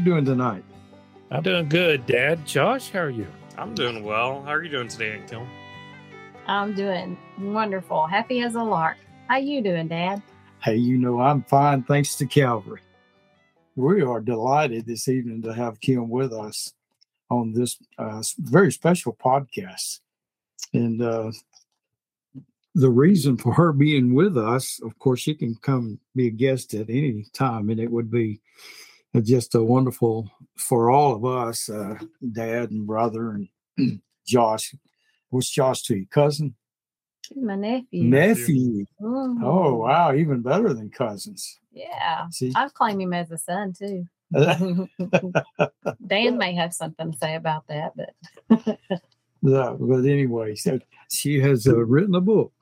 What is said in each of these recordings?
Dan. How you doing tonight? I'm doing good, Dad. Josh, how are you? I'm doing well. How are you doing today, Kim? I'm doing wonderful. Happy as a lark. How you doing, Dad? Hey, you know I'm fine, thanks to Calvary. We are delighted this evening to have Kim with us on this uh, very special podcast. And uh, the reason for her being with us, of course, she can come be a guest at any time, and it would be just a wonderful for all of us, uh, dad and brother and Josh. What's Josh to you? Cousin? My nephew. Nephew. Mhm. Oh, wow. Even better than cousins. Yeah. See? I claim him as a son too. Dan may have something to say about that, but Yeah, but anyway, so she has uh, written a book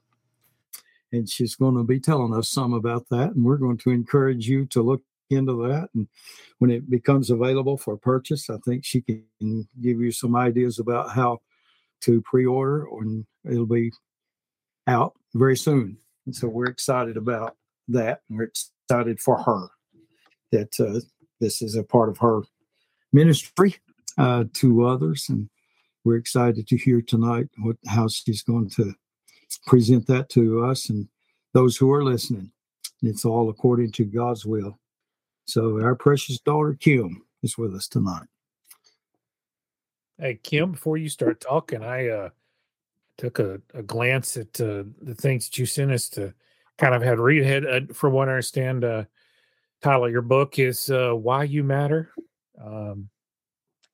and she's going to be telling us some about that. And we're going to encourage you to look into that. And when it becomes available for purchase, I think she can give you some ideas about how to pre order, and it'll be out very soon. And so we're excited about that. We're excited for her that uh, this is a part of her ministry uh, to others. And we're excited to hear tonight what how she's going to present that to us and those who are listening. It's all according to God's will. So our precious daughter Kim is with us tonight. Hey, Kim, before you start talking, I uh, took a, a glance at uh, the things that you sent us to kind of had read ahead. Uh, from what I understand, uh, title of your book is uh, Why You Matter. Um,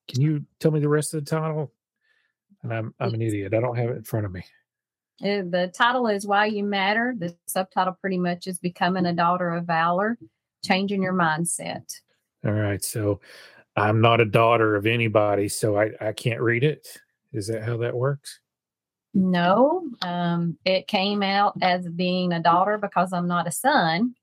can you tell me the rest of the title? And I'm, I'm an idiot. I don't have it in front of me. uh, the title is Why You Matter. The subtitle pretty much is Becoming a Daughter of Valor, Changing Your Mindset. All right. So I'm not a daughter of anybody, so I, I can't read it. Is that how that works? No, um, it came out as being a daughter because I'm not a son,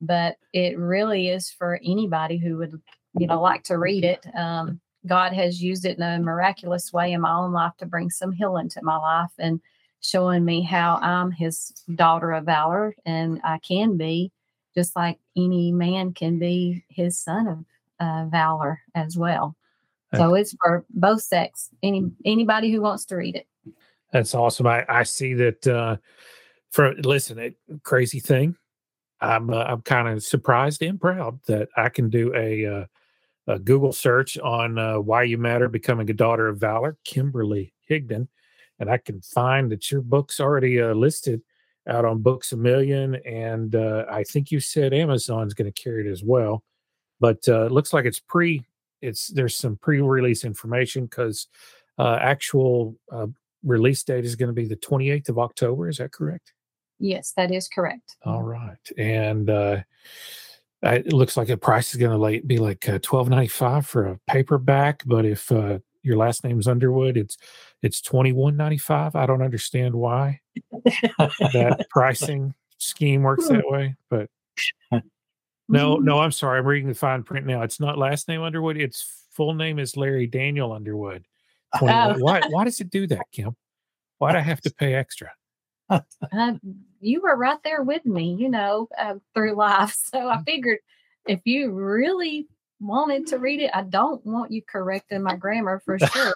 but it really is for anybody who would, you know, like to read it. Um, God has used it in a miraculous way in my own life to bring some healing to my life and showing me how I'm His daughter of valor, and I can be just like any man can be His son of uh, valor as well. So it's for both sex. Any anybody who wants to read it. That's awesome. I, I see that. Uh, for listen, it, crazy thing. I'm uh, I'm kind of surprised and proud that I can do a, uh, a Google search on uh, why you matter, becoming a daughter of valor, Kimberly Higdon, and I can find that your book's already uh, listed out on Books a Million, and uh, I think you said Amazon's going to carry it as well. But uh, it looks like it's pre. It's there's some pre-release information because uh, actual uh, release date is going to be the 28th of October. Is that correct? Yes, that is correct. All right, and uh, I- it looks like the price is going to be like uh, twelve ninety five for a paperback. But if uh, your last name's Underwood, it's it's twenty one ninety five. I don't understand why that pricing scheme works that way, but no, no, I'm sorry. I'm reading the fine print now. It's not last name Underwood. Its full name is Larry Daniel Underwood. Oh. Why? Why does it do that, Kim? Why'd I have to pay extra? Uh, you were right there with me, you know, uh, through life. So I figured if you really wanted to read it, I don't want you correcting my grammar for sure.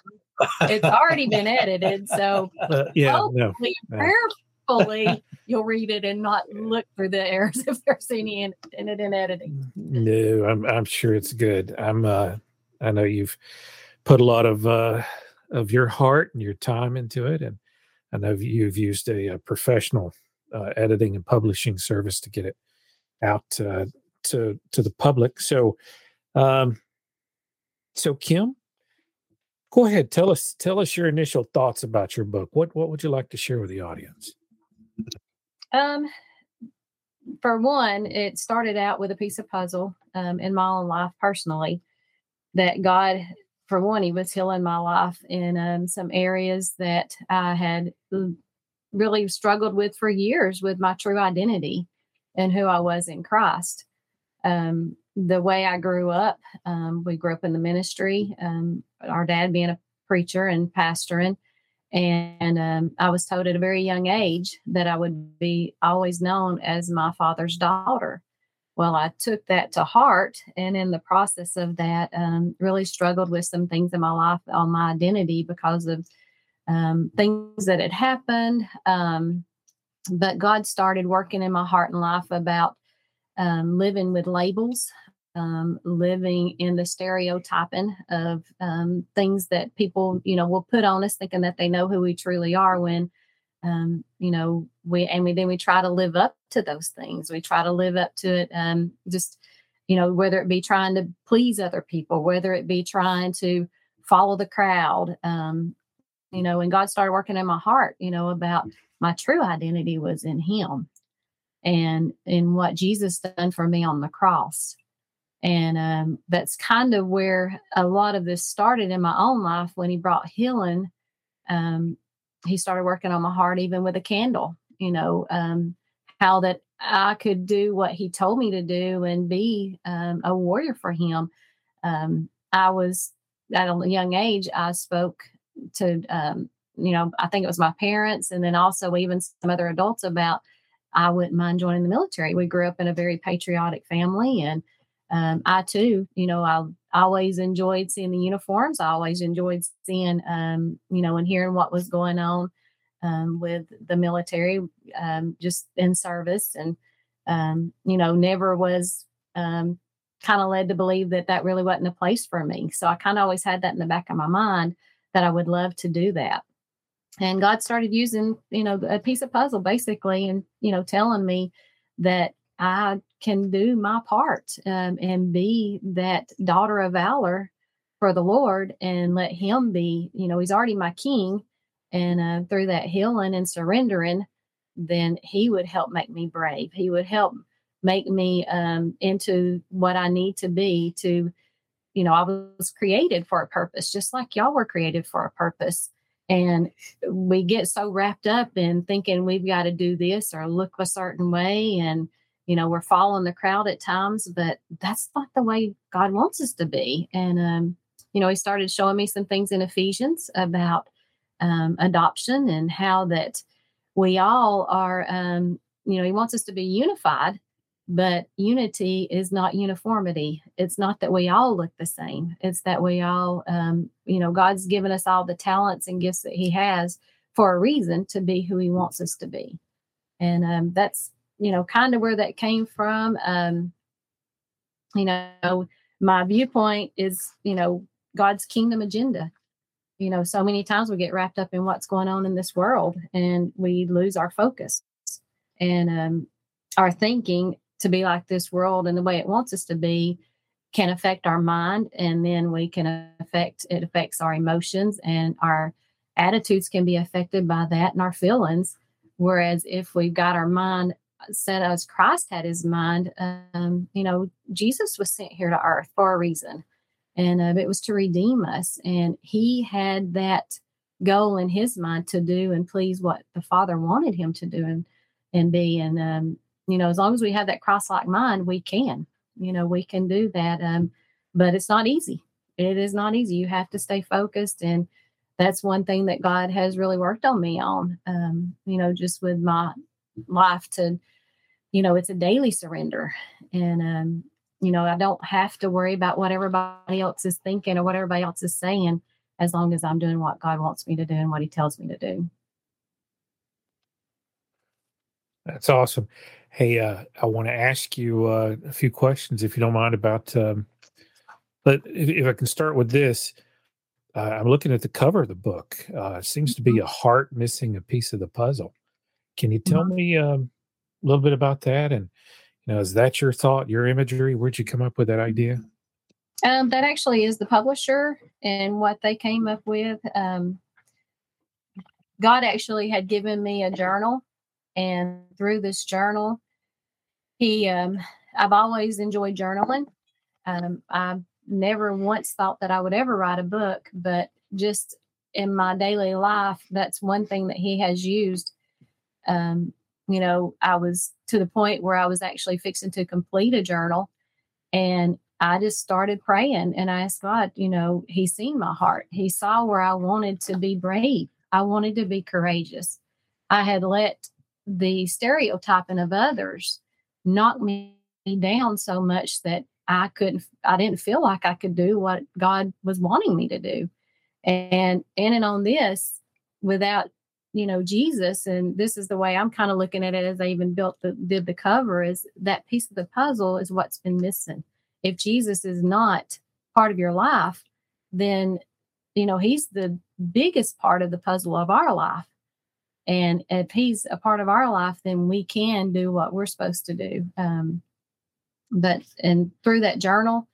it's already been edited, so Uh, yeah, hopefully, no. prayerfully, you'll read it and not look through the errors if there's any in, in it in editing. No, I'm I'm sure it's good. I'm uh I know you've put a lot of uh of your heart and your time into it and I know you've used a, a professional uh, editing and publishing service to get it out uh, to to the public. So um so Kim go ahead tell us tell us your initial thoughts about your book. What what would you like to share with the audience? Um, for one, it started out with a piece of puzzle um, in my own life personally that God, for one, He was healing my life in um, some areas that I had really struggled with for years with my true identity and who I was in Christ. Um, the way I grew up, um, we grew up in the ministry, um, our dad being a preacher and pastoring. And um, I was told at a very young age that I would be always known as my father's daughter. well, I took that to heart, and in the process of that, um, really struggled with some things in my life on my identity because of um, things that had happened. Um, but God started working in my heart and life about um, living with labels, um, living in the stereotyping of um, things that people, you know, will put on us, thinking that they know who we truly are. When, um, you know, we and we then we try to live up to those things. We try to live up to it. Um, just, you know, whether it be trying to please other people, whether it be trying to follow the crowd, um, you know. And God started working in my heart, you know, about my true identity was in Him and in what Jesus done for me on the cross. And um, that's kind of where a lot of this started in my own life when he brought healing. Um, he started working on my heart, even with a candle, you know, um, how that I could do what he told me to do and be um, a warrior for him. Um, I was at a young age, I spoke to, um, you know, I think it was my parents and then also even some other adults about I wouldn't mind joining the military. We grew up in a very patriotic family, and um, I too, you know, I always enjoyed seeing the uniforms. I always enjoyed seeing, um, you know, and hearing what was going on um, with the military, um, just in service, and um, you know, never was um, kind of led to believe that that really wasn't a place for me. So I kind of always had that in the back of my mind that I would love to do that and God started using, you know, a piece of puzzle basically, and you know, telling me that I can do my part um, and be that daughter of valor for the Lord, and let Him be. You know, He's already my King, and uh, through that healing and surrendering, then He would help make me brave. He would help make me um, into what I need to be. To, you know, I was created for a purpose, just like y'all were created for a purpose and we get so wrapped up in thinking we've got to do this or look a certain way. And, you know, we're following the crowd at times, but that's not the way God wants us to be. And, um, you know, he started showing me some things in Ephesians about um, adoption and how that we all are, um, you know, he wants us to be unified but unity is not uniformity. It's not that we all look the same. It's that we all um, you know god's given us all the talents and gifts that he has for a reason to be who he wants us to be. And um, that's you know kind of where that came from um, you know my viewpoint is you know god's kingdom agenda. You know so many times we get wrapped up in what's going on in this world and we lose our focus and um, our thinking to be like this world and the way it wants us to be can affect our mind and then we can affect it affects our emotions and our attitudes can be affected by that and our feelings. Whereas if we've got our mind set as christ had his mind um, you know jesus was sent here to earth for a reason and uh, it was to redeem us and he had that goal in his mind to do and please what the father wanted him to do and and be and um, you know, as long as we have that cross like mind, we can, you know, we can do that. Um, but it's not easy. It is not easy. You have to stay focused. And that's one thing that God has really worked on me on, um, you know, just with my life to, you know, it's a daily surrender. And, um, you know, I don't have to worry about what everybody else is thinking or what everybody else is saying as long as I'm doing what God wants me to do and what He tells me to do. That's awesome. Hey, uh, I want to ask you uh, a few questions, if you don't mind, about. Um, but if, if, I can start with this, uh, I'm looking at the cover of the book. Uh, it seems to be mm-hmm. a heart missing a piece of the puzzle. Can you tell mm-hmm. me um, a little bit about that? And you know, is that your thought, your imagery? Where'd you come up with that idea? Um, that actually is the publisher and what they came up with. Um, God actually had given me a journal and through this journal, he, um, I've always enjoyed journaling. Um, I never once thought that I would ever write a book, but just in my daily life, that's one thing that he has used. Um, you know, I was to the point where I was actually fixing to complete a journal and I just started praying and I asked God, you know, He seen my heart. He saw where I wanted to be brave. I wanted to be courageous. I had let the stereotyping of others knock me down so much that I couldn't, I didn't feel like I could do what God was wanting me to do. And in and on this, without, you know, Jesus, and this is the way I'm kind of looking at it as I even built the, did the cover, is that piece of the puzzle is what's been missing. If Jesus is not part of your life, then, you know, he's the biggest part of the puzzle of our life. And if he's a part of our life, then we can do what we're supposed to do. Um, but and through that journal,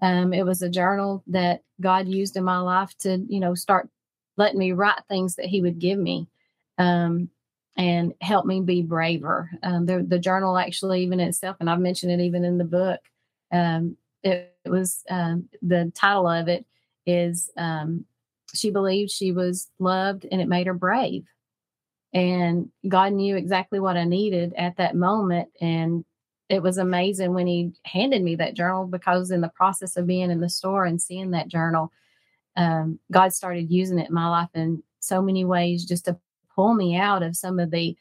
um, it was a journal that God used in my life to, you know, start letting me write things that He would give me, um, and help me be braver. Um, the, the journal actually, even itself, and I've mentioned it even in the book. Um, it, it, was um, the title of it is um, she believed she was loved, and it made her brave. And God knew exactly what I needed at that moment. And it was amazing when he handed me that journal because in the process of being in the store and seeing that journal, um, God started using it in my life in so many ways just to pull me out of some of the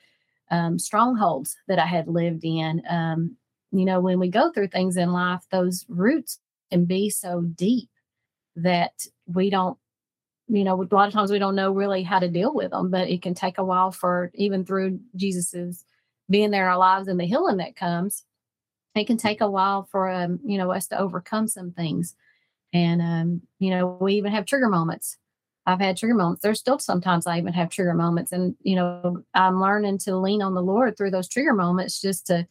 um, strongholds that I had lived in. Um, you know, when we go through things in life, those roots can be so deep that we don't you know, a lot of times we don't know really how to deal with them, but it can take a while for even through Jesus's being there in our lives and the healing that comes. It can take a while for um, you know us to overcome some things, and um, you know we even have trigger moments. I've had trigger moments. There's still sometimes I even have trigger moments, and you know I'm learning to lean on the Lord through those trigger moments, just to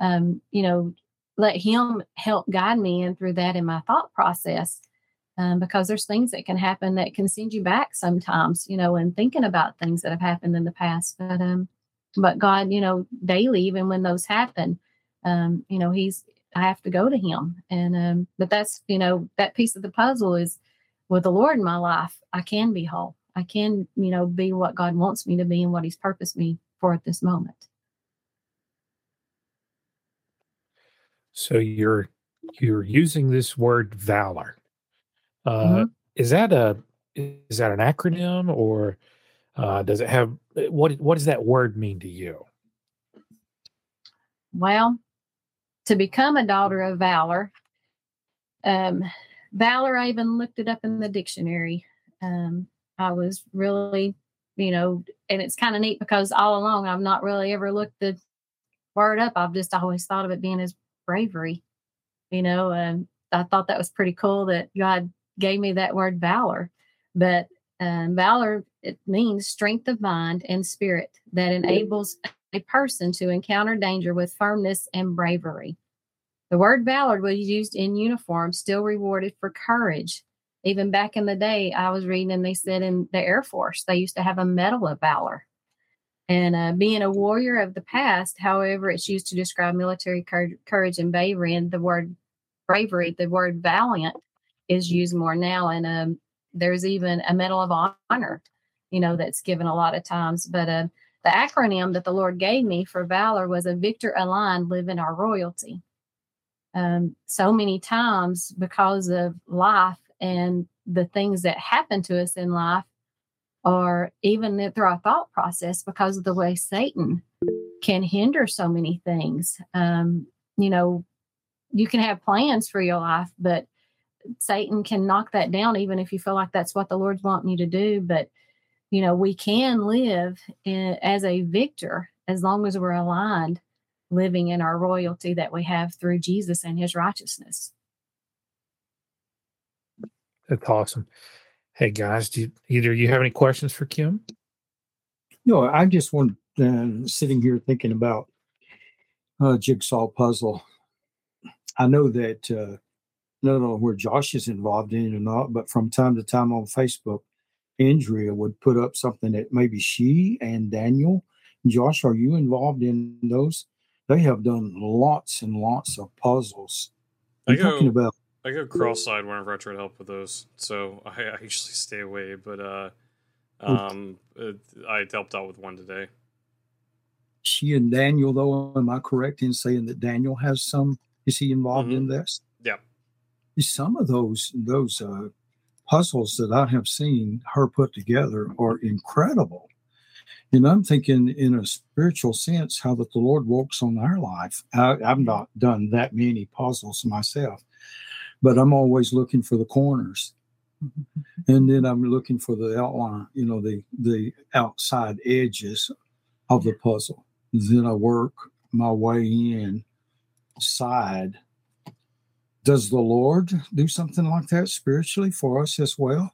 um, you know let Him help guide me and through that in my thought process um, because there's things that can happen that can send you back sometimes, you know, and thinking about things that have happened in the past. But um, but God, you know, daily, even when those happen, um, you know, He's I have to go to Him, and um, but that's you know that piece of the puzzle is with the Lord in my life. I can be whole. I can, you know, be what God wants me to be and what He's purposed me for at this moment. So you're you're using this word valor uh, Mm-hmm. Is that a is that an acronym or uh, does it have what what does that word mean to you? Well, to become a daughter of valor, um, valor, I even looked it up in the dictionary. Um, I was really, you know, and it's kind of neat because all along I've not really ever looked the word up. I've just always thought of it being as bravery, you know. And I thought that was pretty cool that God gave me that word valor. But um, valor it means strength of mind and spirit that enables a person to encounter danger with firmness and bravery. The word valor was used in uniform, still rewarded for courage. Even back in the day, I was reading and they said in the Air Force, they used to have a Medal of Valor. And uh, being a warrior of the past, however, it's used to describe military courage and bravery. And the word bravery, the word valiant, is used more now. And um, there's even a Medal of Honor, you know, that's given a lot of times. But uh, the acronym that the Lord gave me for valor was a victor aligned, live in our royalty. Um, so many times because of life and the things that happen to us in life, or even through our thought process, because of the way Satan can hinder so many things. Um, you know, you can have plans for your life, but Satan can knock that down, even if you feel like that's what the Lord's wanting you to do. But, you know, we can live in, as a victor as long as we're aligned, living in our royalty that we have through Jesus and his righteousness. That's awesome. Hey guys, do you, either you have any questions for Kim? No, I just want uh, sitting here thinking about uh, jigsaw puzzle. I know that uh, I don't know where Josh is involved in it or not, but from time to time on Facebook, Andrea would put up something that maybe she and Daniel. Josh, are you involved in those? They have done lots and lots of puzzles. I I'm go, talking about I go cross-eyed whenever I try to help with those, so I, I usually stay away. But uh, um, it, I helped out with one today. she and Daniel, though. Am I correct in saying that Daniel has some? Is he involved in this? Yeah. Some of those those uh, puzzles that I have seen her put together are incredible. And I'm thinking, in a spiritual sense, how that the Lord works on our life. I, I've not done that many puzzles myself, but I'm always looking for the corners mm-hmm. and then I'm looking for the outline, you know, the the outside edges of the puzzle. Then I work my way in side. Does the Lord do something like that spiritually for us as well?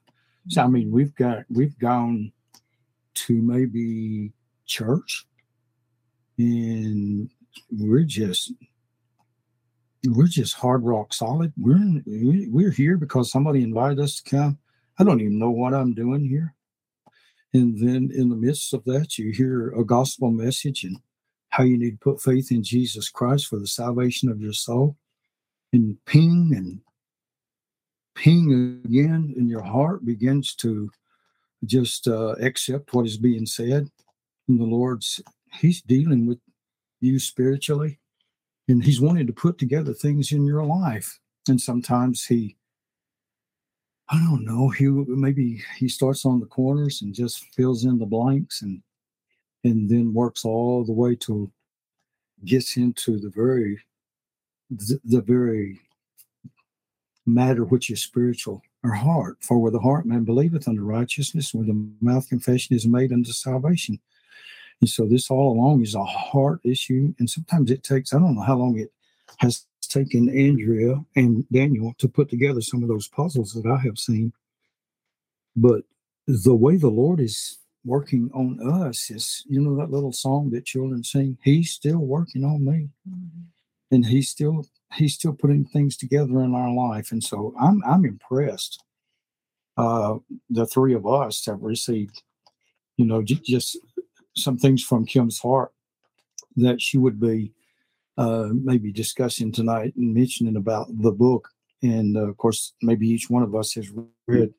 So I mean, we've got we've gone to maybe church, and we're just we're just hard rock solid. We're in, we're here because somebody invited us to come. I don't even know what I'm doing here. And then in the midst of that, you hear a gospel message and how you need to put faith in Jesus Christ for the salvation of your soul. And ping and ping again, and your heart begins to just uh, accept what is being said. And the Lord's, He's dealing with you spiritually and he's wanting to put together things in your life and sometimes he i don't know he maybe he starts on the corners and just fills in the blanks and and then works all the way to gets into the very the, the very matter which is spiritual or heart for where the heart man believeth unto righteousness with the mouth confession is made unto salvation and so this all along is a heart issue. And sometimes it takes, I don't know how long it has taken Andrea and Daniel to put together some of those puzzles that I have seen. But the way the Lord is working on us is, you know, that little song that children sing, He's still working on me. Mm-hmm. And He's still He's still putting things together in our life. And so I'm I'm impressed. Uh the three of us have received, you know, j- just some things from Kim's heart that she would be uh, maybe discussing tonight and mentioning about the book. And uh, of course, maybe each one of us has read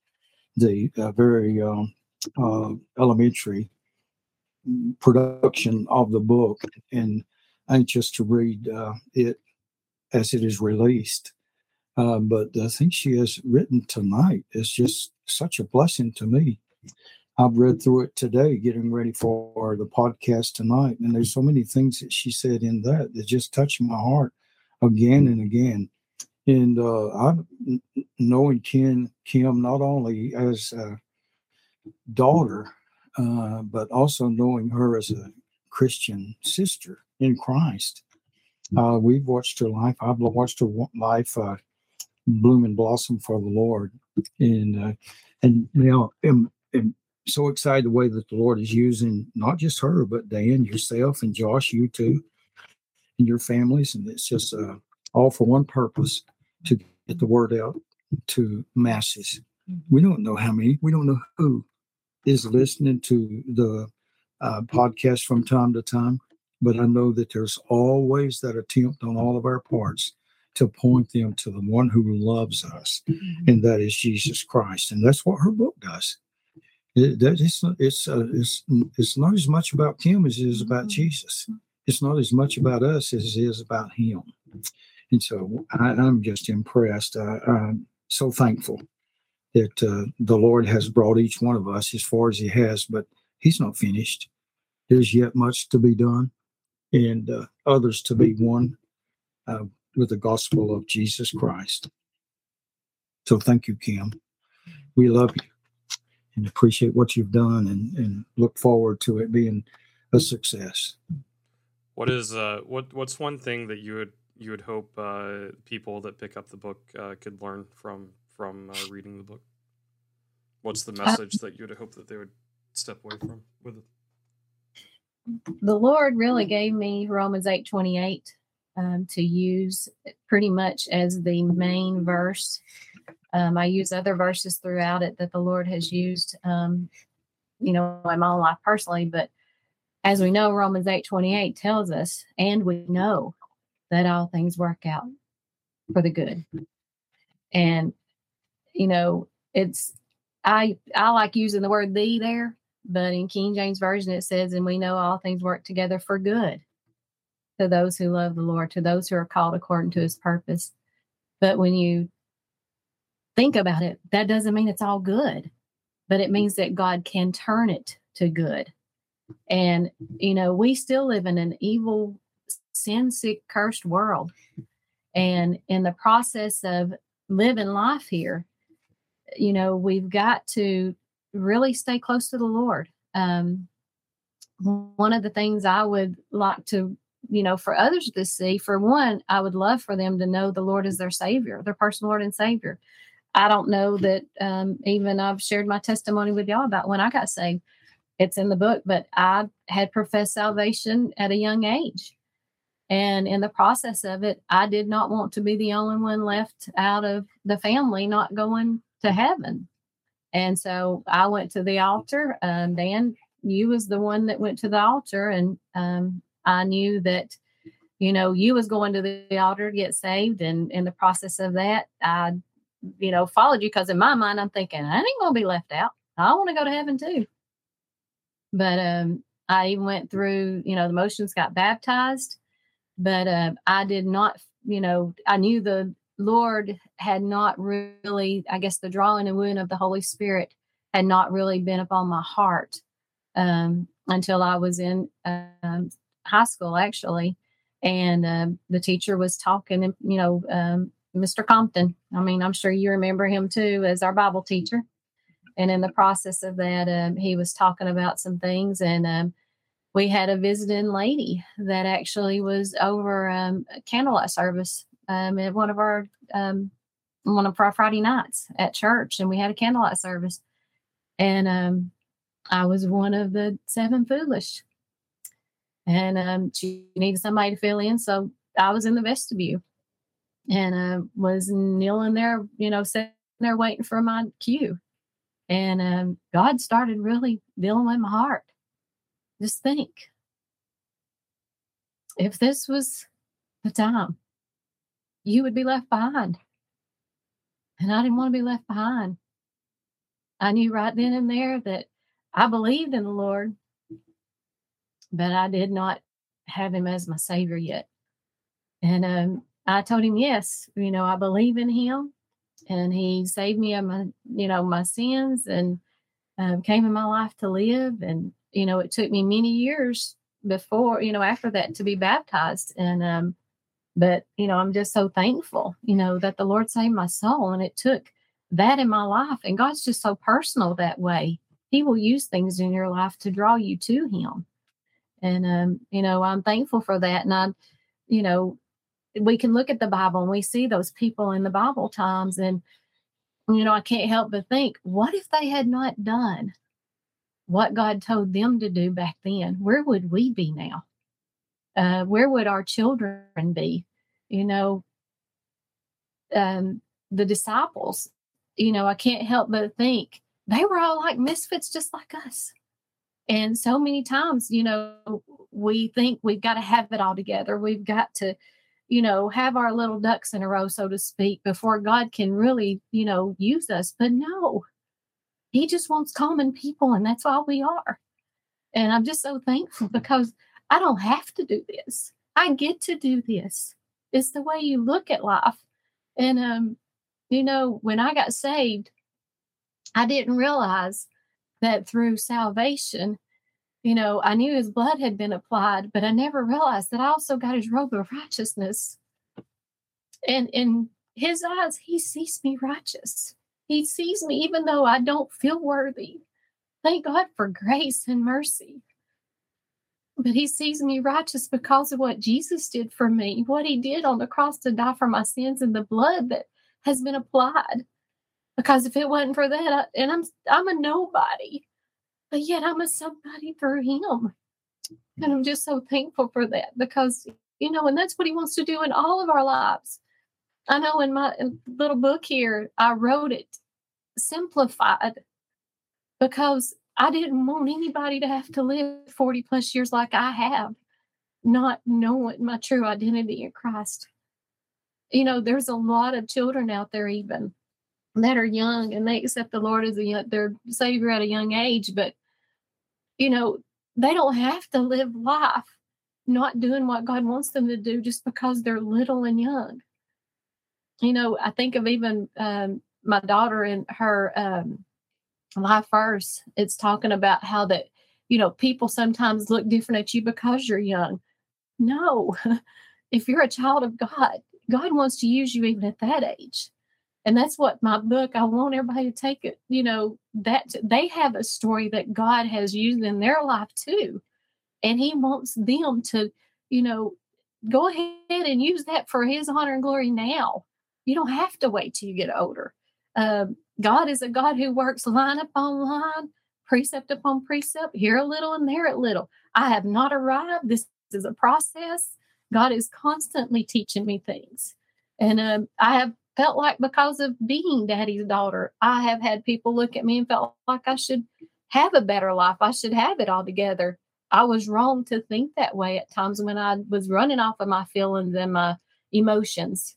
the uh, very um, uh, elementary production of the book and anxious to read uh, it as it is released. Uh, but the thing she has written tonight is just such a blessing to me. I've read through it today, getting ready for the podcast tonight, and there's so many things that she said in that that just touched my heart again and again. And uh, I'm knowing Ken Kim not only as a daughter, uh, but also knowing her as a Christian sister in Christ. Uh, we've watched her life. I've watched her life uh, bloom and blossom for the Lord, and uh, and now am, am so excited the way that the Lord is using not just her, but Dan, yourself, and Josh, you too, and your families. And it's just uh, all for one purpose to get the word out to masses. We don't know how many, we don't know who is listening to the uh, podcast from time to time, but I know that there's always that attempt on all of our parts to point them to the one who loves us, mm-hmm. and that is Jesus Christ. And that's what her book does. It, that it's it's uh, it's it's not as much about Kim as it is about mm-hmm. Jesus. It's not as much about us as it is about Him. And so I, am just impressed. I, am so thankful that uh, the Lord has brought each one of us as far as He has, but He's not finished. There's yet much to be done, and uh, others to be won uh, with the gospel of Jesus Christ. So thank you, Kim. We love you and appreciate what you've done and, and look forward to it being a success. What is uh what what's one thing that you would you would hope uh, people that pick up the book uh, could learn from from uh, reading the book? What's the uh, message that you would hope that they would step away from with it? The Lord really gave me Romans eight twenty eight um, to use pretty much as the main verse um, I use other verses throughout it that the Lord has used, um, you know, in my own life personally. But as we know, Romans eight twenty eight tells us, and we know that all things work out for the good. And you know, it's I I like using the word "thee" there, but in King James version it says, "And we know all things work together for good." To those who love the Lord, to those who are called according to his purpose. But when you think about it, that doesn't mean it's all good, but it means that God can turn it to good. And, you know, we still live in an evil, sin sick, cursed world. And in the process of living life here, you know, we've got to really stay close to the Lord. Um, one of the things I would like to, you know, for others to see, for one, I would love for them to know the Lord is their Savior, their personal Lord and Savior. I don't know that um, even I've shared my testimony with y'all about when I got saved. It's in the book, but I had professed salvation at a young age. And in the process of it, I did not want to be the only one left out of the family not going to heaven. And so I went to the altar. Um, Dan, you was the one that went to the altar, and um, I knew that, you know, you was going to the altar to get saved. And in the process of that, I you know, followed you because in my mind I'm thinking I ain't gonna be left out. I want to go to heaven too. But um, I even went through, you know, the motions, got baptized, but uh, I did not, you know, I knew the Lord had not really, I guess, the drawing and wooing of the Holy Spirit had not really been upon my heart um, until I was in um, high school, actually. And um, the teacher was talking, you know, um, Mr. Compton. I mean, I'm sure you remember him too as our Bible teacher. And in the process of that, um, he was talking about some things, and um, we had a visiting lady that actually was over um, candlelight service um, at one of our um, one of our Friday nights at church, and we had a candlelight service, and um, I was one of the seven foolish, and um, she needed somebody to fill in, so I was in the vestibule and uh, was kneeling there, you know, sitting there waiting for my cue. And um, God started really dealing with my heart. Just think if this was the time, you would be left behind. And I didn't want to be left behind. I knew right then and there that I believed in the Lord, but I did not have him as my savior yet. And um, I told him, yes, you know, I believe in him and he saved me of my, you know, my sins and um, came in my life to live. And, you know, it took me many years before, you know, after that to be baptized. And, um, but, you know, I'm just so thankful, you know, that the Lord saved my soul and it took that in my life. And God's just so personal that way. He will use things in your life to draw you to him. And, um, you know, I'm thankful for that. And I, you know, we can look at the Bible and we see those people in the Bible times. And, you know, I can't help but think, what if they had not done what God told them to do back then? Where would we be now? Uh, where would our children be? You know, um, the disciples, you know, I can't help but think they were all like misfits just like us. And so many times, you know, we think we've got to have it all together. We've got to, you know, have our little ducks in a row, so to speak, before God can really, you know, use us. But no, He just wants common people, and that's all we are. And I'm just so thankful because I don't have to do this. I get to do this. It's the way you look at life. And, um, you know, when I got saved, I didn't realize that through salvation, you know, I knew his blood had been applied, but I never realized that I also got his robe of righteousness. And in his eyes, he sees me righteous. He sees me even though I don't feel worthy. Thank God for grace and mercy. But he sees me righteous because of what Jesus did for me, what he did on the cross to die for my sins and the blood that has been applied. Because if it wasn't for that, I, and I'm I'm a nobody but yet I'm a somebody through him. And I'm just so thankful for that because, you know, and that's what he wants to do in all of our lives. I know in my little book here, I wrote it simplified because I didn't want anybody to have to live 40 plus years like I have, not knowing my true identity in Christ. You know, there's a lot of children out there, even that are young and they accept the Lord as a young, their Savior at a young age, but you know, they don't have to live life not doing what God wants them to do just because they're little and young. You know, I think of even um, my daughter and her um, life verse. It's talking about how that you know, people sometimes look different at you because you're young. No, if you're a child of God, God wants to use you even at that age. And that's what my book, I want everybody to take it, you know, that they have a story that God has used in their life too. And He wants them to, you know, go ahead and use that for His honor and glory now. You don't have to wait till you get older. Um, God is a God who works line upon line, precept upon precept, here a little and there a little. I have not arrived. This is a process. God is constantly teaching me things. And um, I have felt like because of being daddy's daughter, I have had people look at me and felt like I should have a better life. I should have it all together. I was wrong to think that way at times when I was running off of my feelings and my emotions.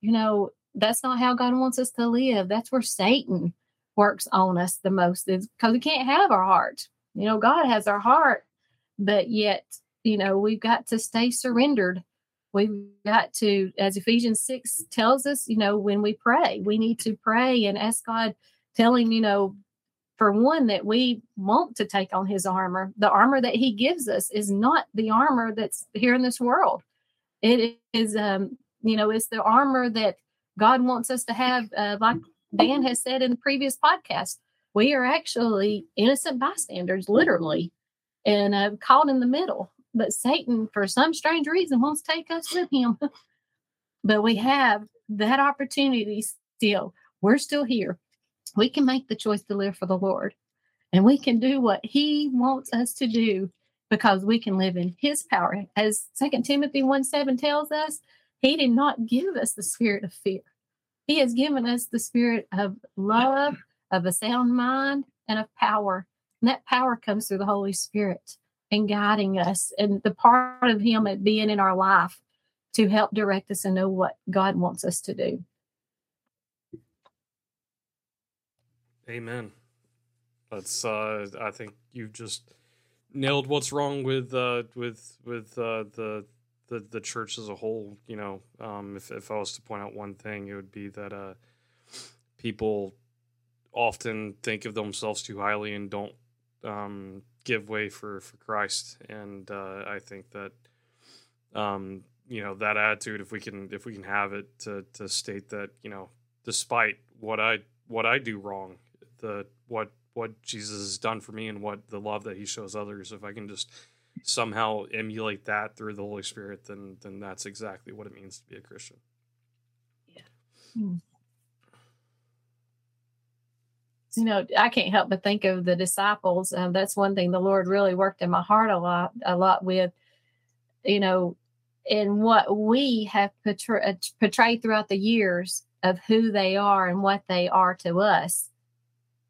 You know, that's not how God wants us to live. That's where Satan works on us the most is because we can't have our heart. You know, God has our heart, but yet, you know, we've got to stay surrendered. We've got to, as Ephesians 6 tells us, you know, when we pray, we need to pray and ask God, tell Him, you know, for one, that we want to take on His armor. The armor that He gives us is not the armor that's here in this world. It is, um, you know, it's the armor that God wants us to have, uh, like Dan has said in the previous podcast, we are actually innocent bystanders, literally, and uh, caught in the middle. But Satan, for some strange reason, wants to take us with him. but we have that opportunity still. We're still here. We can make the choice to live for the Lord, and we can do what He wants us to do because we can live in His power. As Second Timothy 1 7 tells us, He did not give us the spirit of fear he has given us the spirit of love, of a sound mind, and of power. And that power comes through the Holy Spirit and guiding us and the part of Him at being in our life to help direct us and know what God wants us to do. Amen. That's uh I think you've just nailed what's wrong with uh with with uh the the the church as a whole. You know, um, if if I was to point out one thing, it would be that uh, people often think of themselves too highly and don't um, give way for for Christ. And uh, I think that um, you know that attitude, if we can if we can have it to to state that you know, despite what I what I do wrong, the what what Jesus has done for me and what the love that He shows others, if I can just somehow emulate that through the Holy Spirit, then then that's exactly what it means to be a Christian. Yeah. Hmm. You know, I can't help but think of the disciples. Um, that's one thing the Lord really worked in my heart a lot, a lot with. You know, in what we have portray- uh, portrayed throughout the years of who they are and what they are to us,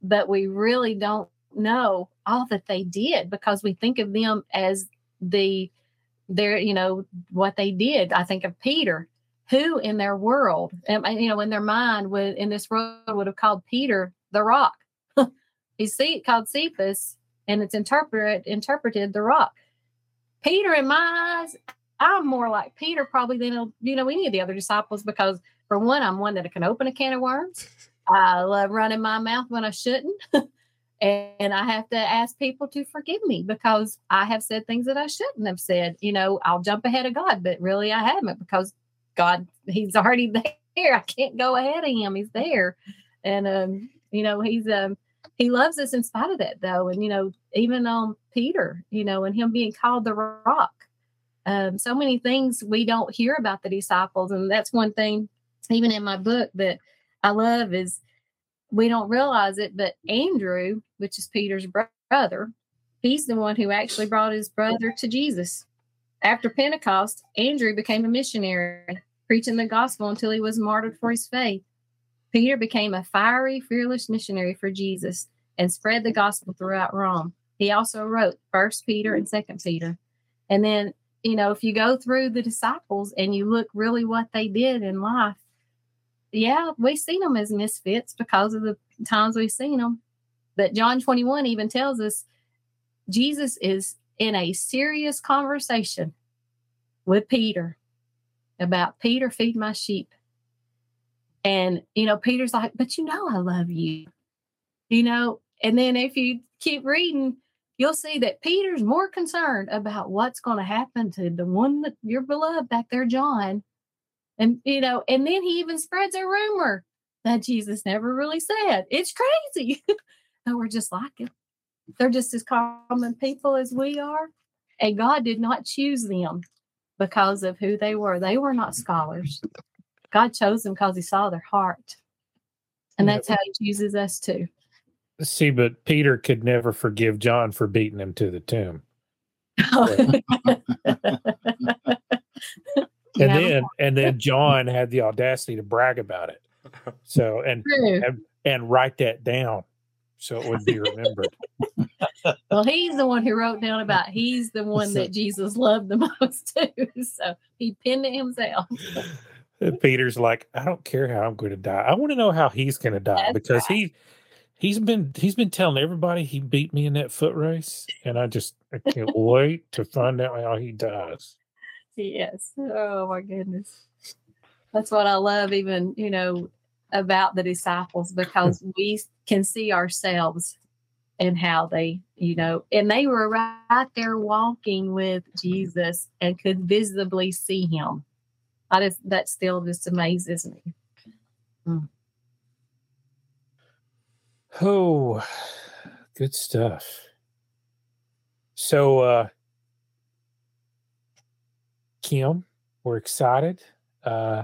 but we really don't know all that they did because we think of them as the their you know what they did. I think of peter who in their world and you know in their mind would in this world would have called peter the rock. He's see, called cephas and it's interpreted interpreted the rock. Peter in my eyes i'm more like peter probably than you know any of the other disciples because for one i'm one that can open a can of worms. I love running my mouth when i shouldn't and I have to ask people to forgive me because I have said things that I shouldn't have said. You know, I'll jump ahead of God, but really I haven't because God, He's already there. I can't go ahead of Him. He's there, and um, you know, He's um, He loves us in spite of that, though. And you know, even on um, Peter, you know, and him being called the rock. Um, so many things we don't hear about the disciples, and that's one thing, even in my book that I love is we don't realize it, but Andrew, which is Peter's brother, he's the one who actually brought his brother to Jesus. After Pentecost, Andrew became a missionary, preaching the gospel until he was martyred for his faith. Peter became a fiery, fearless missionary for Jesus and spread the gospel throughout Rome. He also wrote First Peter and Second Peter. And then, you know, if you go through the disciples and you look really what they did in life, yeah, we've seen them as misfits because of the times we've seen them. But John 21 even tells us Jesus is in a serious conversation with Peter about Peter, feed my sheep. And, you know, Peter's like, but you know, I love you, you know. And then if you keep reading, you'll see that Peter's more concerned about what's going to happen to the one that your beloved back there, John. And you know, and then he even spreads a rumor that Jesus never really said. It's crazy. and we're just like it. They're just as common people as we are. And God did not choose them because of who they were. They were not scholars. God chose them because he saw their heart. And that's how he chooses us too. See, but Peter could never forgive John for beating him to the tomb. And Yeah, then and then John had the audacity to brag about it. So and true. and write that down so it would be remembered. Well, he's the one who wrote down about he's the one that Jesus loved the most too. So he pinned it himself. Peter's like, I don't care how I'm going to die. I want to know how he's going to die That's because he he's been he's been telling everybody he beat me in that foot race, and I just I can't wait to find out how he dies. Yes. Oh my goodness. That's what I love, even, you know, about the disciples because we can see ourselves and how they, you know, and they were right there walking with Jesus and could visibly see him. I just, that still just amazes me. Oh, good stuff. So, uh, Kim, we're excited. Uh,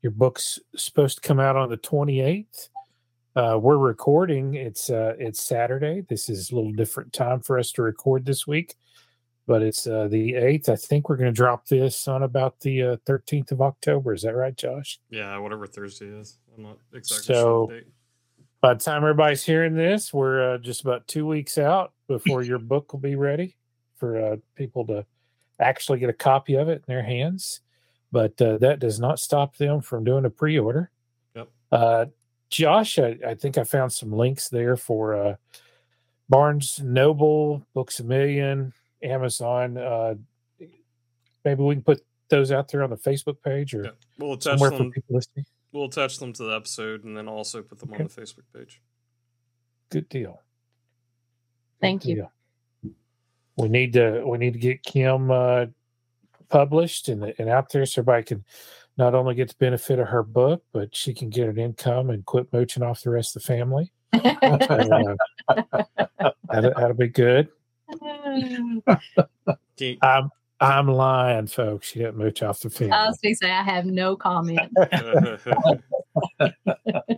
your book's supposed to come out on the 28th. Uh, we're recording. It's uh, it's Saturday. This is a little different time for us to record this week, but it's uh, the 8th. I think we're going to drop this on about the uh, 13th of October. Is that right, Josh? Yeah, whatever Thursday is. I'm not exactly So- sure. By the time everybody's hearing this, we're uh, just about two weeks out before your book will be ready for uh, people to actually get a copy of it in their hands. But uh, that does not stop them from doing a pre order. Yep. Uh, Josh, I, I think I found some links there for uh, Barnes Noble, Books a Million, Amazon. Uh, maybe we can put those out there on the Facebook page or Yeah. We'll attach somewhere for them. people listening. We'll attach them to the episode and then also put them Okay. on the Facebook page. Good deal. Good Thank you. deal. We need to we need to get Kim uh, published and and out there so everybody can not only get the benefit of her book, but she can get an income and quit mooching off the rest of the family. Uh, that'll, that'll be good. Can- I'm I'm lying, folks. She didn't mooch off the I was going to say, I have no comment.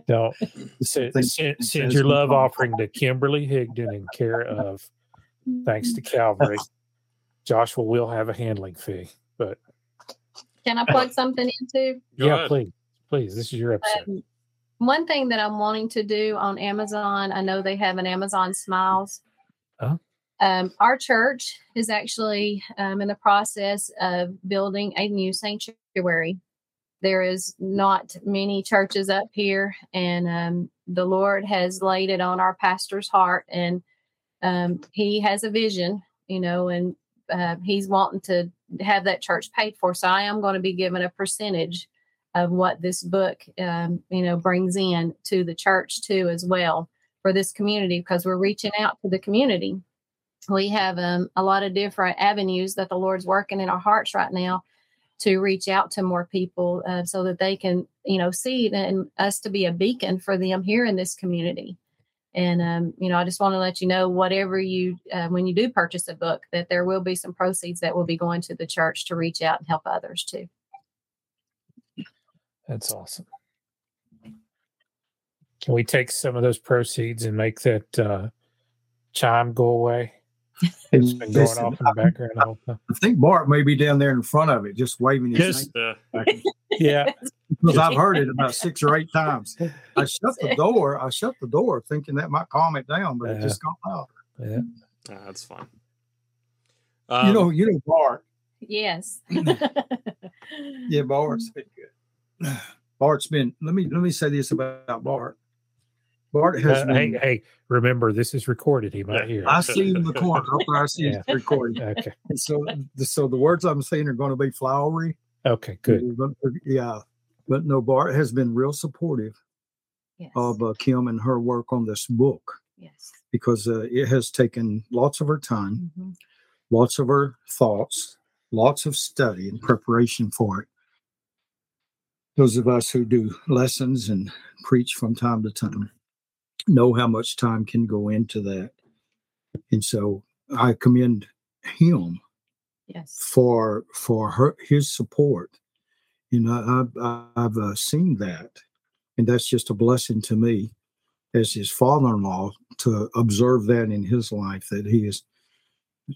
Don't send, send, send your love offering to Kimberly Higdon in care of thanks to Calvary. Joshua will have a handling fee, but Can I plug something into? Go yeah, ahead. please, please. This is your episode. Um, one thing that I'm wanting to do on Amazon, I know they have an Amazon Smiles. Oh. Um, our church is actually um, in the process of building a new sanctuary. There is not many churches up here, and um, the Lord has laid it on our pastor's heart, and um, he has a vision, you know, and uh, he's wanting to have that church paid for. So I am going to be given a percentage of what this book um, you know brings in to the church too as well for this community because we're reaching out to the community we have um, a lot of different avenues that the lord's working in our hearts right now to reach out to more people uh, so that they can you know see and us to be a beacon for them here in this community and um, you know i just want to let you know whatever you uh, when you do purchase a book that there will be some proceeds that will be going to the church to reach out and help others too That's awesome. Can we take some of those proceeds and make that uh, chime go away? It's been going Listen, off in the background the whole time. I think Bart may be down there in front of it, just waving his Just- hand Yeah. back Yeah, because I've heard it about six or eight times. I shut the door. I shut the door thinking that might calm it down, but it just got louder. yeah. Nah, that's fine. you Um, know, you know Bart. Yes. Yeah, Bart's been good. Bart's been. Let me let me say this about Bart. Bart has Uh, been. hey, hey, remember this is recorded. He might hear. I see in the corner. Up there, I see Yeah. it's recording. Okay. And so, the, so the words I'm saying are going to be flowery. Okay. Good. Yeah, but no, Bart has been real supportive yes. of uh, Kim and her work on this book. yes. because uh, it has taken lots of her time, Mhm. lots of her thoughts, lots of study and preparation for it. Those of us who do lessons and preach from time to time know how much time can go into that. And so I commend him Yes. for for her his support. You know, I've I've uh, seen that, and that's just a blessing to me as his father-in-law to observe that in his life that he is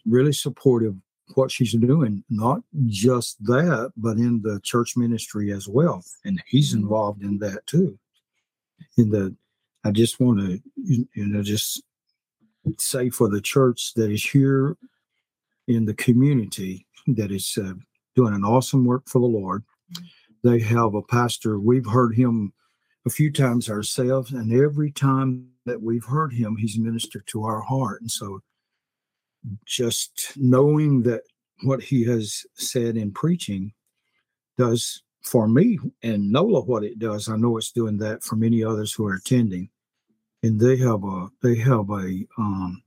really supportive of what she's doing, not just that, but in the church ministry as well, and he's Mhm. involved in that too. In the, I just want to you know just say for the church that is here in the community that is uh, doing an awesome work for the Lord. They have a pastor. We've heard him a few times ourselves, and every time that we've heard him, he's ministered to our heart. And so, just knowing that what he has said in preaching does for me and Nola what it does, I know it's doing that for many others who are attending. And they have a they have a um,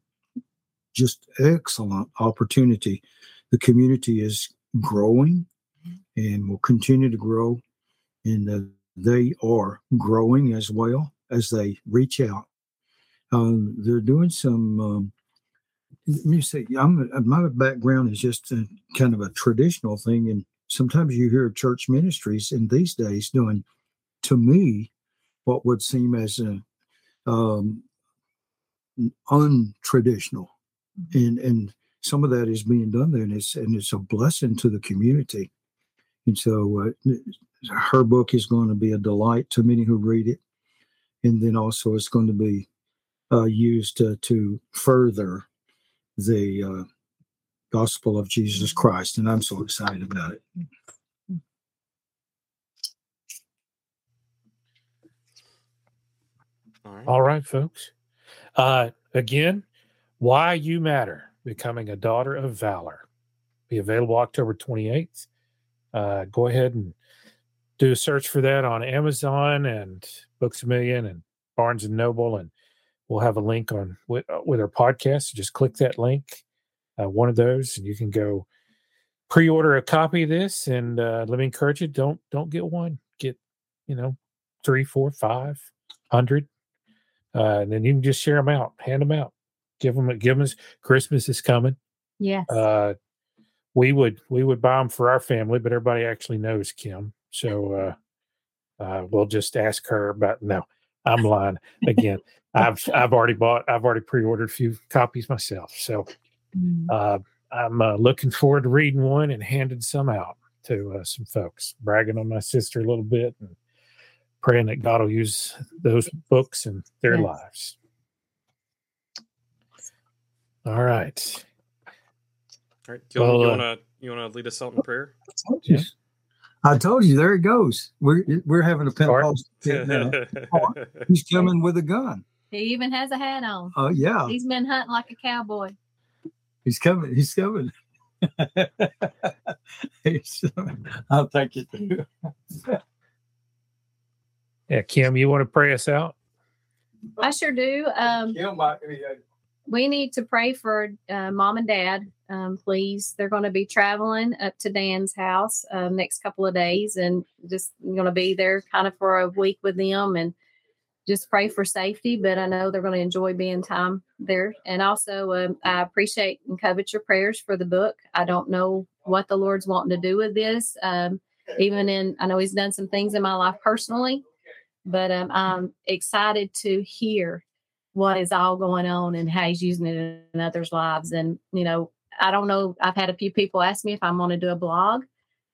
just excellent opportunity. The community is growing and will continue to grow, and uh, they are growing as well as they reach out. Um, they're doing some. Um, let me say, I'm my background is just a, kind of a traditional thing, and sometimes you hear church ministries in these days doing, to me, what would seem as a um, untraditional and and some of that is being done there and it's and it's a blessing to the community and so uh, her book is going to be a delight to many who read it and then also it's going to be uh, used to, to further the uh, gospel of jesus christ and i'm so excited about it All right. All right, folks. Uh, again, Why You Matter Becoming a Daughter of Valor. Be available October 28th. Uh, go ahead and do a search for that on Amazon and Books a Million and Barnes and Noble. And we'll have a link on with, uh, with our podcast. Just click that link, uh, one of those, and you can go pre-order a copy of this. And uh, let me encourage you: don't don't get one. Get you know three, four, five hundred uh, and then you can just share them out, hand them out, give them, give them. Christmas is coming. Yeah. Uh, we would we would buy them for our family, but everybody actually knows Kim, so uh, uh, we'll just ask her about. No, I'm lying again. I've I've already bought. I've already pre-ordered a few copies myself, so Mm. uh, I'm uh, looking forward to reading one and handing some out to uh, some folks, bragging on my sister a little bit and praying that God will use those books in their Yes. lives. All right. All right. Gil, Well, you uh, wanna you wanna lead us out in prayer? I told Yeah. i told you there it goes we're we're having a pentecostal pit he's coming with a gun He even has a hat on. oh yeah He's been hunting like a cowboy. He's coming. He's coming. He's, I'll thank you. too. Yeah, Kim, you want to pray us out? I sure do. Um, Kim might be, uh, we need to pray for uh, mom and dad, um, please. They're going to be traveling up to Dan's house um, next couple of days and just going to be there kind of for a week with them and just pray for safety. But I know they're going to enjoy being time there. And also, um, I appreciate and covet your prayers for the book. I don't know what the Lord's wanting to do with this. Um, even in, I know He's done some things in my life personally, but um, I'm excited to hear what is all going on and how he's using it in others' lives. And, you know, I don't know. I've had a few people ask me if I'm going to do a blog.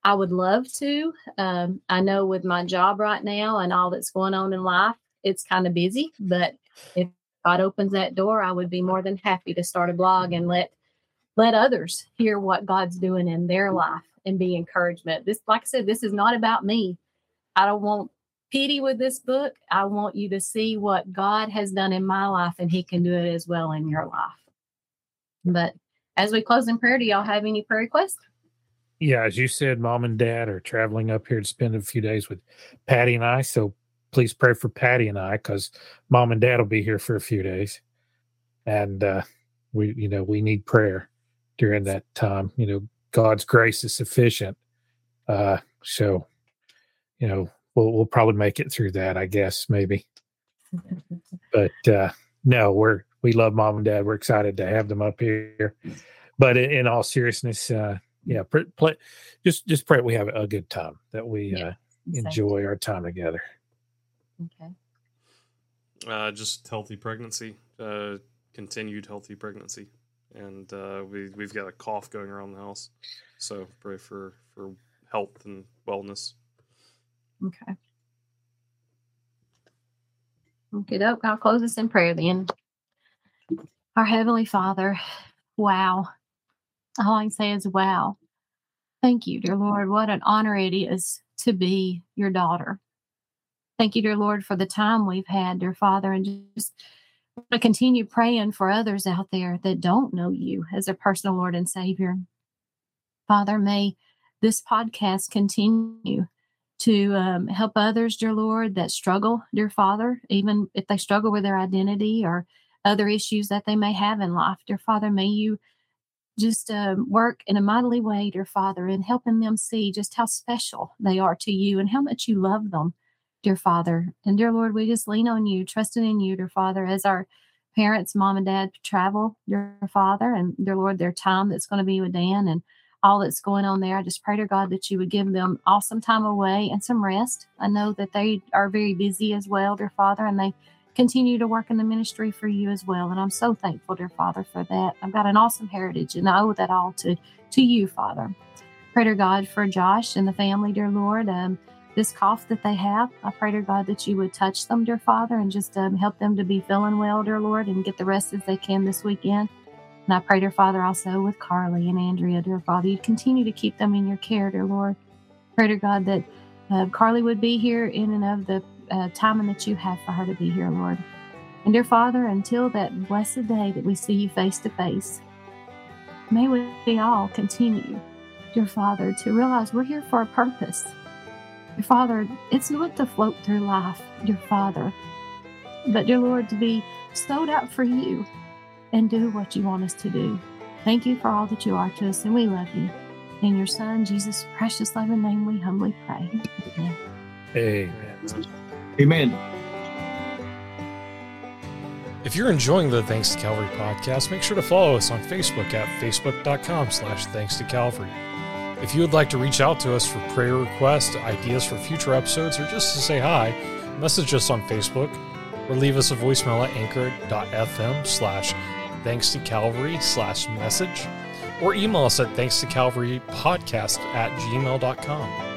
I would love to. Um, I know with my job right now and all that's going on in life, it's kind of busy. But if God opens that door, I would be more than happy to start a blog and let let others hear what God's doing in their life and be encouragement. This, like I said, this is not about me. I don't want pity with this book. I want you to see what God has done in my life and He can do it as well in your life. But as we close in prayer, do y'all have any prayer requests? Yeah, as you said, mom and dad are traveling up here to spend a few days with Patty and I. So please pray for Patty and I because mom and dad will be here for a few days. and uh, we you know we need prayer during that time. You know, God's grace is sufficient. Uh, so, you know, we'll we'll probably make it through that, I guess, maybe. But uh, no, we're we love mom and dad. We're excited to have them up here. But in, in all seriousness, uh, yeah, pr- play, just just pray we have a good time that we Yeah, uh, Same. enjoy our time together. Okay. Uh, just healthy pregnancy, uh, continued healthy pregnancy, and uh, we we've got a cough going around the house, so pray for for health and wellness. Okay. Okay, doke. I'll close us in prayer then. Our Heavenly Father, wow. All I can say is wow. Thank you, dear Lord. What an honor it is to be your daughter. Thank you, dear Lord, for the time we've had, dear Father, and just to continue praying for others out there that don't know you as their personal Lord and Savior. Father, may this podcast continue to um, help others, dear Lord, that struggle, dear Father, even if they struggle with their identity or other issues that they may have in life. Dear Father, may you just um, work in a mightily way, dear Father, in helping them see just how special they are to you and how much you love them, dear Father. And dear Lord, we just lean on you, trusting in you, dear Father, as our parents, mom and dad travel, dear Father, and dear Lord, their time that's going to be with Dan and all that's going on there. I just pray to God that you would give them awesome time away and some rest. I know that they are very busy as well, dear Father, and they continue to work in the ministry for you as well. And I'm so thankful, dear Father, for that. I've got an awesome heritage and I owe that all to, to you, Father. Pray to God for Josh and the family, dear Lord. Um, this cough that they have, I pray to God that you would touch them, dear Father, and just um, help them to be feeling well, dear Lord, and get the rest as they can this weekend. And I pray, dear Father, also with Carly and Andrea, dear Father, you continue to keep them in your care, dear Lord. Pray to God that uh, Carly would be here in and of the uh, timing that you have for her to be here, Lord. And dear Father, until that blessed day that we see you face to face, may we all continue, dear Father, to realize we're here for a purpose. Dear Father, it's not to float through life, dear Father, but dear Lord, to be sold out for you and do what you want us to do. Thank you for all that you are to us, and we love you. In your Son, Jesus' precious loving name, we humbly pray. Amen. Amen. Amen. If you're enjoying the Thanks to Calvary podcast, make sure to follow us on Facebook at facebook.com slash thanks to Calvary. If you would like to reach out to us for prayer requests, ideas for future episodes, or just to say hi, message us on Facebook or leave us a voicemail at anchor.fm slash thanks to Calvary slash message or email us at thanks to Calvary podcast at gmail.com.